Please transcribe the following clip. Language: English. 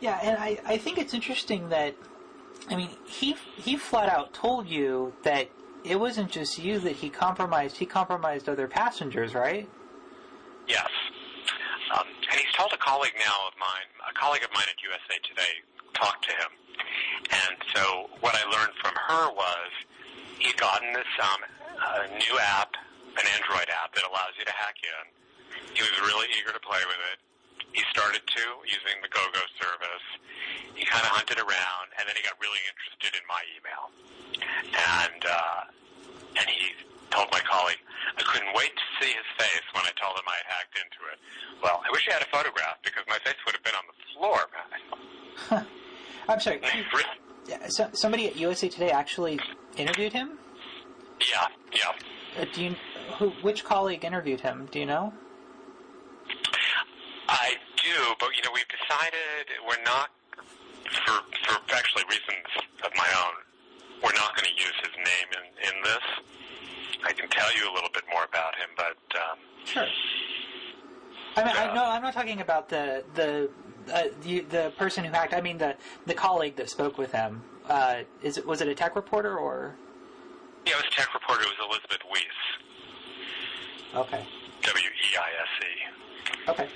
Yeah, and I, I think it's interesting that, I mean, he he flat out told you that it wasn't just you that he compromised. He compromised other passengers, right? Yes. Um, and he's told a colleague now of mine, a colleague of mine at USA Today, talked to him. And so what I learned from her was he'd gotten this um, new app, an Android app that allows you to hack in. He was really eager to play with it. He started to using the GoGo service. He kind of hunted around, and then he got really interested in my email. And uh, and he told my colleague, I couldn't wait to see his face when I told him I had hacked into it. Well, I wish I had a photograph because my face would have been on the floor. Man. I'm sorry. Yeah, so, somebody at USA Today actually interviewed him. Yeah, yeah. Uh, do you? Who? Which colleague interviewed him? Do you know? I do, but you know, we've decided we're not, for for actually reasons of my own, we're not going to use his name in in this. I can tell you a little bit more about him, but um, Sure. I mean, I, Yeah. no, I'm not talking about the the uh, the, the person who hacked. I mean, the the colleague that spoke with him. Uh, is it was it a tech reporter or? yeah, it was a tech reporter. It was Elizabeth Weise, Okay. W E I S E. Okay.